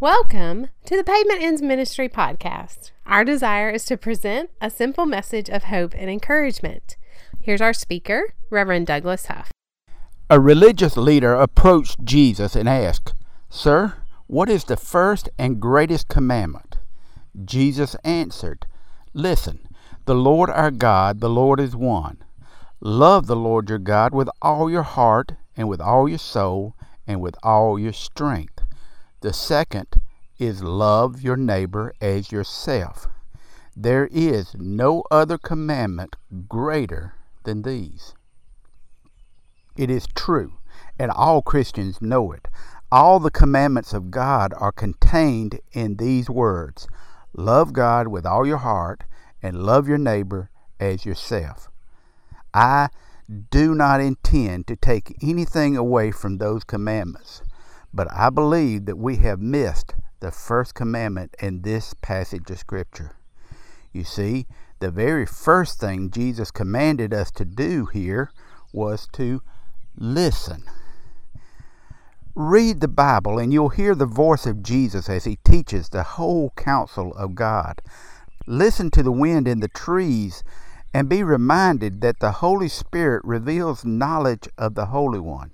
Welcome to the Pavement Ends Ministry podcast. Our desire is to present a simple message of hope and encouragement. Here's our speaker, Reverend Douglas Huff. A religious leader approached Jesus and asked, Sir, what is the first and greatest commandment? Jesus answered, Listen, the Lord our God, the Lord is one. Love the Lord your God with all your heart, and with all your soul, and with all your strength. The second is love your neighbor as yourself. There is no other commandment greater than these. It is true, and all Christians know it. All the commandments of God are contained in these words Love God with all your heart, and love your neighbor as yourself. I do not intend to take anything away from those commandments. But I believe that we have missed the first commandment in this passage of Scripture. You see, the very first thing Jesus commanded us to do here was to listen. Read the Bible and you'll hear the voice of Jesus as he teaches the whole counsel of God. Listen to the wind in the trees and be reminded that the Holy Spirit reveals knowledge of the Holy One.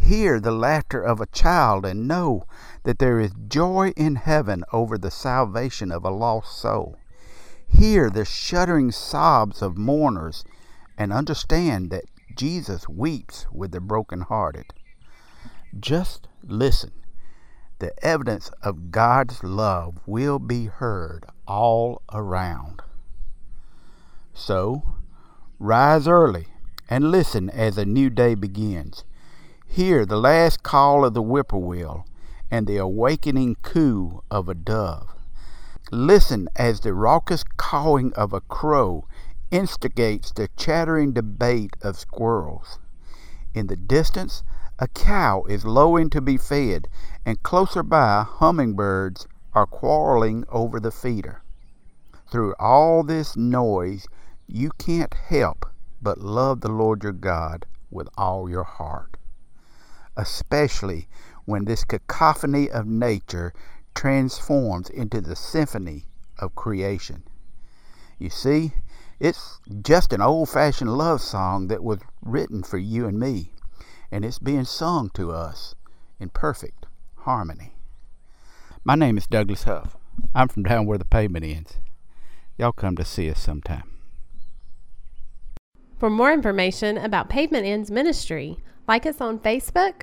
Hear the laughter of a child and know that there is joy in heaven over the salvation of a lost soul. Hear the shuddering sobs of mourners and understand that Jesus weeps with the brokenhearted. Just listen. The evidence of God's love will be heard all around. So, rise early and listen as a new day begins. Hear the last call of the whippoorwill and the awakening coo of a dove. Listen as the raucous cawing of a crow instigates the chattering debate of squirrels. In the distance, a cow is lowing to be fed, and closer by, hummingbirds are quarreling over the feeder. Through all this noise, you can't help but love the Lord your God with all your heart especially when this cacophony of nature transforms into the symphony of creation. You see, it's just an old fashioned love song that was written for you and me, and it's being sung to us in perfect harmony. My name is Douglas Huff. I'm from down where the pavement ends. Y'all come to see us sometime. For more information about Pavement Ends Ministry, like us on Facebook